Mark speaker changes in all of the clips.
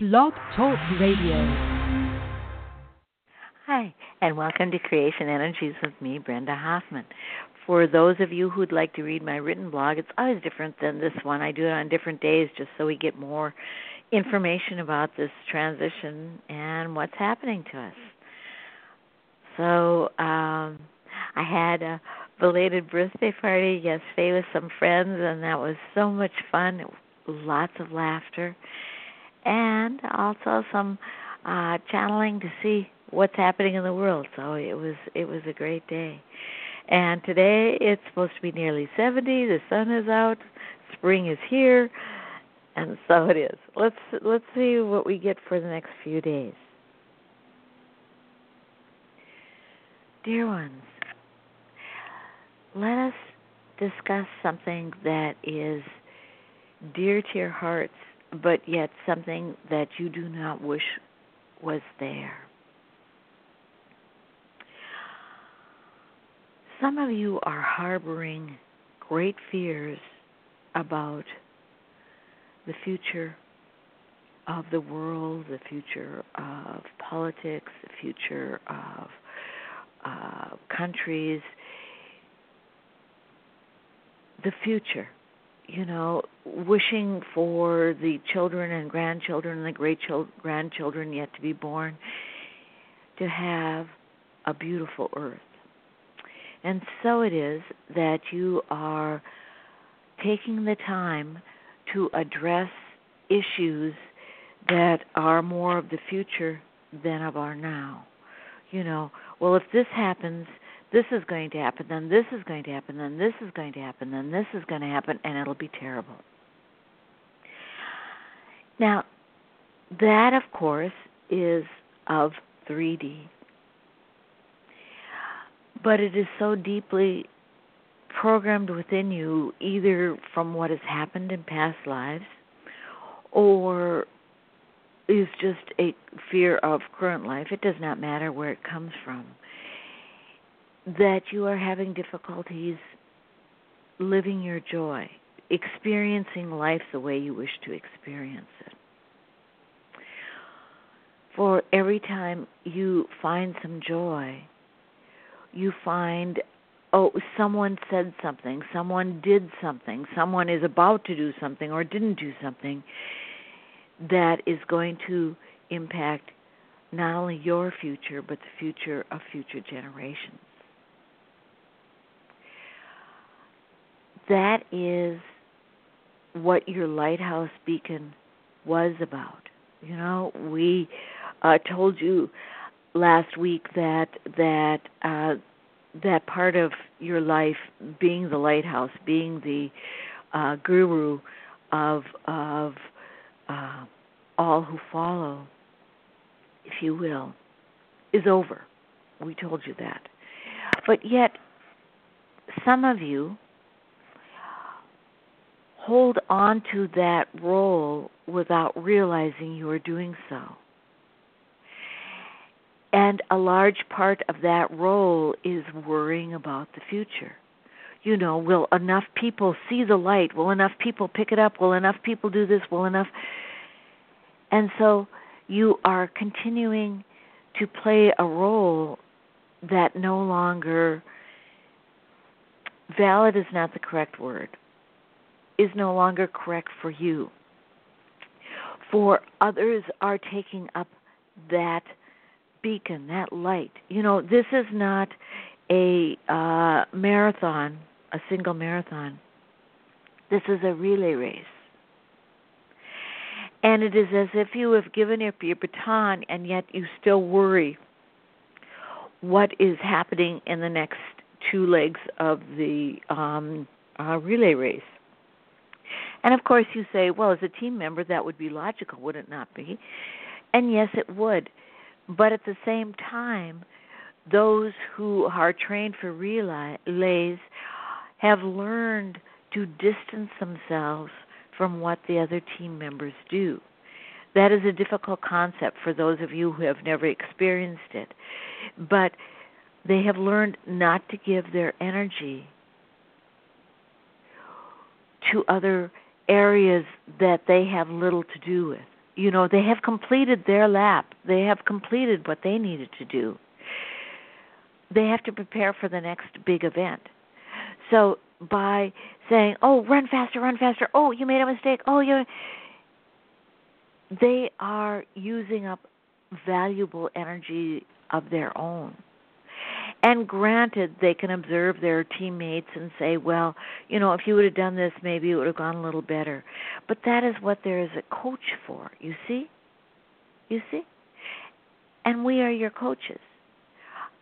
Speaker 1: Blog Talk Radio.
Speaker 2: Hi, and welcome to Creation Energies with me, Brenda Hoffman. For those of you who'd like to read my written blog, it's always different than this one. I do it on different days just so we get more information about this transition and what's happening to us. So, um, I had a belated birthday party yesterday with some friends, and that was so much fun. Lots of laughter and also some uh channeling to see what's happening in the world. So it was it was a great day. And today it's supposed to be nearly 70. The sun is out. Spring is here. And so it is. Let's let's see what we get for the next few days. Dear ones, let us discuss something that is dear to your hearts but yet something that you do not wish was there. Some of you are harboring great fears about the future of the world, the future of politics, the future of uh, countries, the future you know, wishing for the children and grandchildren and the great grandchildren yet to be born to have a beautiful earth. And so it is that you are taking the time to address issues that are more of the future than of our now. You know, well, if this happens, this is going to happen, then this is going to happen, then this is going to happen, then this is going to happen, and it'll be terrible. Now, that, of course, is of 3D. But it is so deeply programmed within you, either from what has happened in past lives or is just a fear of current life. It does not matter where it comes from that you are having difficulties living your joy, experiencing life the way you wish to experience it. For every time you find some joy, you find, oh, someone said something, someone did something, someone is about to do something or didn't do something that is going to impact not only your future, but the future of future generations. That is what your lighthouse beacon was about. You know, we uh, told you last week that that uh, that part of your life, being the lighthouse, being the uh, guru of of uh, all who follow, if you will, is over. We told you that, but yet some of you hold on to that role without realizing you are doing so. And a large part of that role is worrying about the future. You know, will enough people see the light? Will enough people pick it up? Will enough people do this? Will enough. And so you are continuing to play a role that no longer valid is not the correct word is no longer correct for you. For others are taking up that beacon, that light. You know, this is not a uh, marathon, a single marathon. This is a relay race. And it is as if you have given up your baton and yet you still worry what is happening in the next two legs of the um, uh, relay race. And of course, you say, well, as a team member, that would be logical, would it not be? And yes, it would. But at the same time, those who are trained for relays have learned to distance themselves from what the other team members do. That is a difficult concept for those of you who have never experienced it. But they have learned not to give their energy to other areas that they have little to do with. You know, they have completed their lap. They have completed what they needed to do. They have to prepare for the next big event. So by saying, "Oh, run faster, run faster. Oh, you made a mistake. Oh, you they are using up valuable energy of their own. And granted, they can observe their teammates and say, well, you know, if you would have done this, maybe it would have gone a little better. But that is what there is a coach for, you see? You see? And we are your coaches.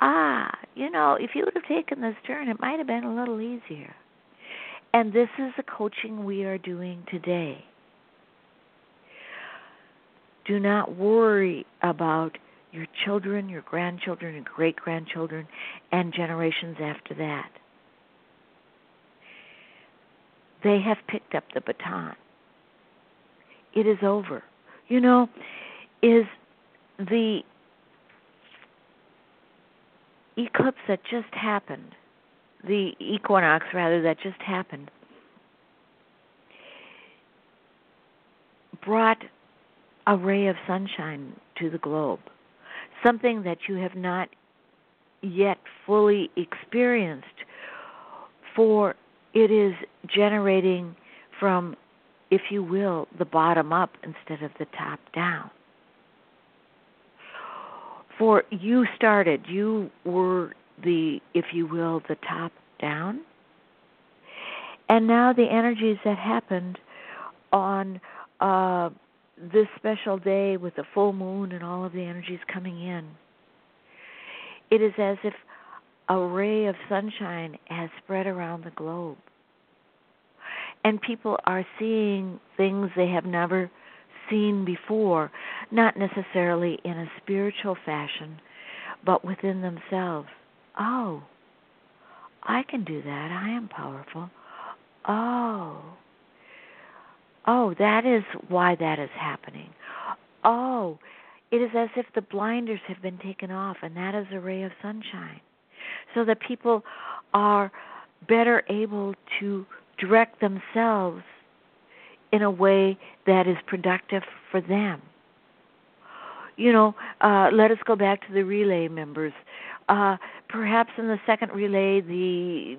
Speaker 2: Ah, you know, if you would have taken this turn, it might have been a little easier. And this is the coaching we are doing today. Do not worry about your children, your grandchildren, your great grandchildren, and generations after that. They have picked up the baton. It is over. You know, is the eclipse that just happened, the equinox rather that just happened, brought a ray of sunshine to the globe, something that you have not yet fully experienced, for it is generating from, if you will, the bottom up instead of the top down. For you started, you were the, if you will, the top down. And now the energies that happened on uh, this special day with the full moon and all of the energies coming in, it is as if a ray of sunshine has spread around the globe. And people are seeing things they have never seen before, not necessarily in a spiritual fashion, but within themselves. Oh, I can do that. I am powerful. Oh, Oh, that is why that is happening. Oh, it is as if the blinders have been taken off, and that is a ray of sunshine. So that people are better able to direct themselves in a way that is productive for them. You know, uh, let us go back to the relay members. Uh, perhaps in the second relay, the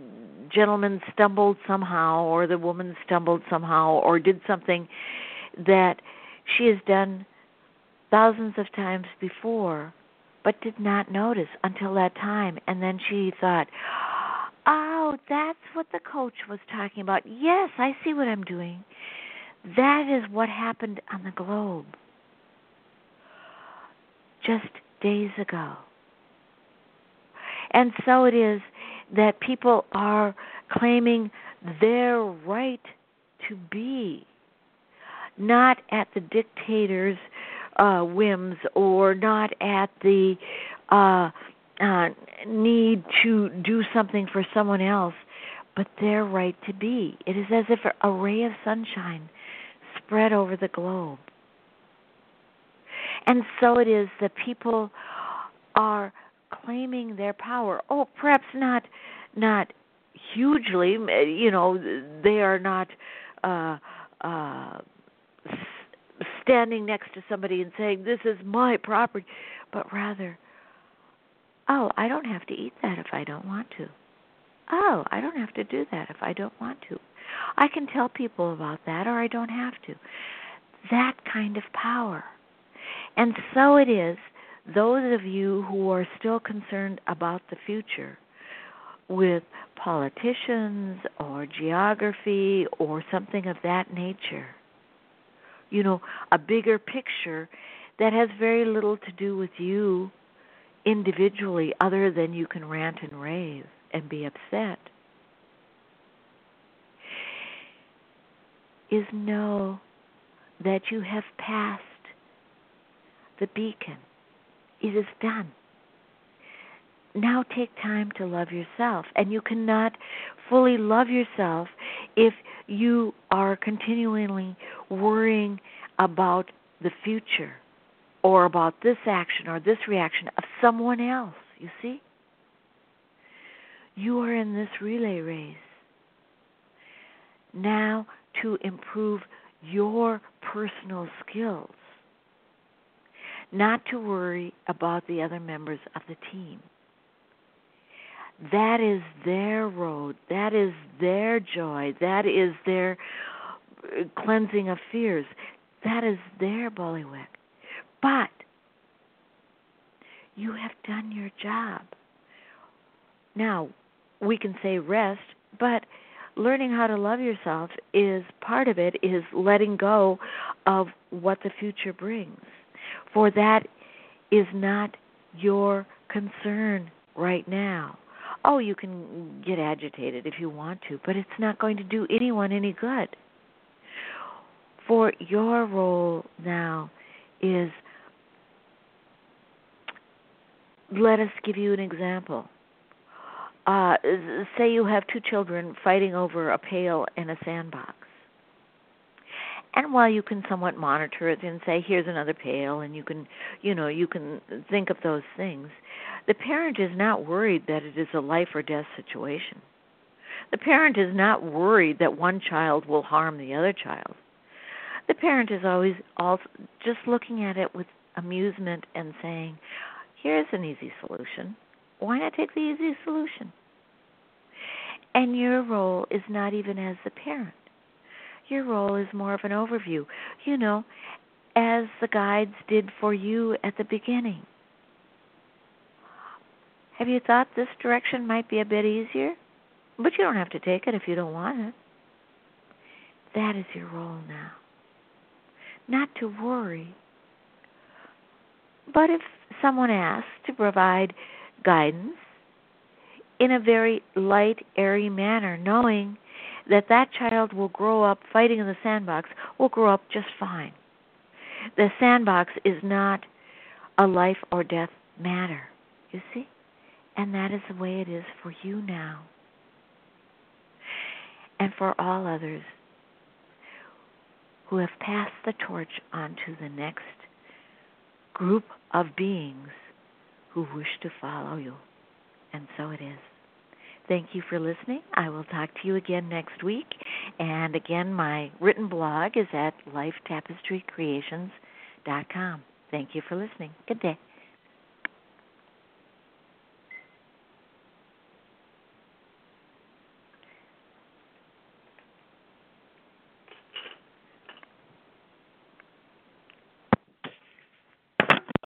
Speaker 2: gentleman stumbled somehow or the woman stumbled somehow or did something that she has done thousands of times before but did not notice until that time. And then she thought oh that's what the coach was talking about. Yes i see what i'm doing. That is what happened on the globe just days ago. And so it is that people are claiming their right to be, not at the dictator's uh, whims or not at the uh, uh, need to do something for someone else, but their right to be. It is as if a ray of sunshine spread over the globe. And so it is that people are claiming their power. Oh, perhaps not not hugely, you know, they are not uh uh standing next to somebody and saying this is my property, but rather oh, I don't have to eat that if I don't want to. Oh, I don't have to do that if I don't want to. I can tell people about that or I don't have to. That kind of power. And so it is those of you who are still concerned about the future with politicians or geography or something of that nature. You know, a bigger picture that has very little to do with you individually, other than you can rant and rave and be upset, is know that you have passed the beacon it is done. Now take time to love yourself. And you cannot fully love yourself if you are continually worrying about the future or about this action or this reaction of someone else. You see? You are in this relay race now to improve your personal skills not to worry about the other members of the team. That is their road. That is their joy. That is their uh, cleansing of fears. That is their bullywig. But you have done your job. Now, we can say rest, but learning how to love yourself is part of it is letting go of what the future brings. For that is not your concern right now. Oh, you can get agitated if you want to, but it's not going to do anyone any good. For your role now is let us give you an example. Uh, say you have two children fighting over a pail in a sandbox. And while you can somewhat monitor it and say, here's another pail, and you can, you know, you can think of those things, the parent is not worried that it is a life or death situation. The parent is not worried that one child will harm the other child. The parent is always also just looking at it with amusement and saying, here's an easy solution. Why not take the easy solution? And your role is not even as the parent. Your role is more of an overview, you know, as the guides did for you at the beginning. Have you thought this direction might be a bit easier? But you don't have to take it if you don't want it. That is your role now. Not to worry. But if someone asks to provide guidance in a very light, airy manner, knowing that that child will grow up fighting in the sandbox, will grow up just fine. The sandbox is not a life or death matter, you see? And that is the way it is for you now. And for all others who have passed the torch on to the next group of beings who wish to follow you. And so it is. Thank you for listening. I will talk to you again next week. And again, my written blog is at lifetapestrycreations.com. Thank you for listening. Good day.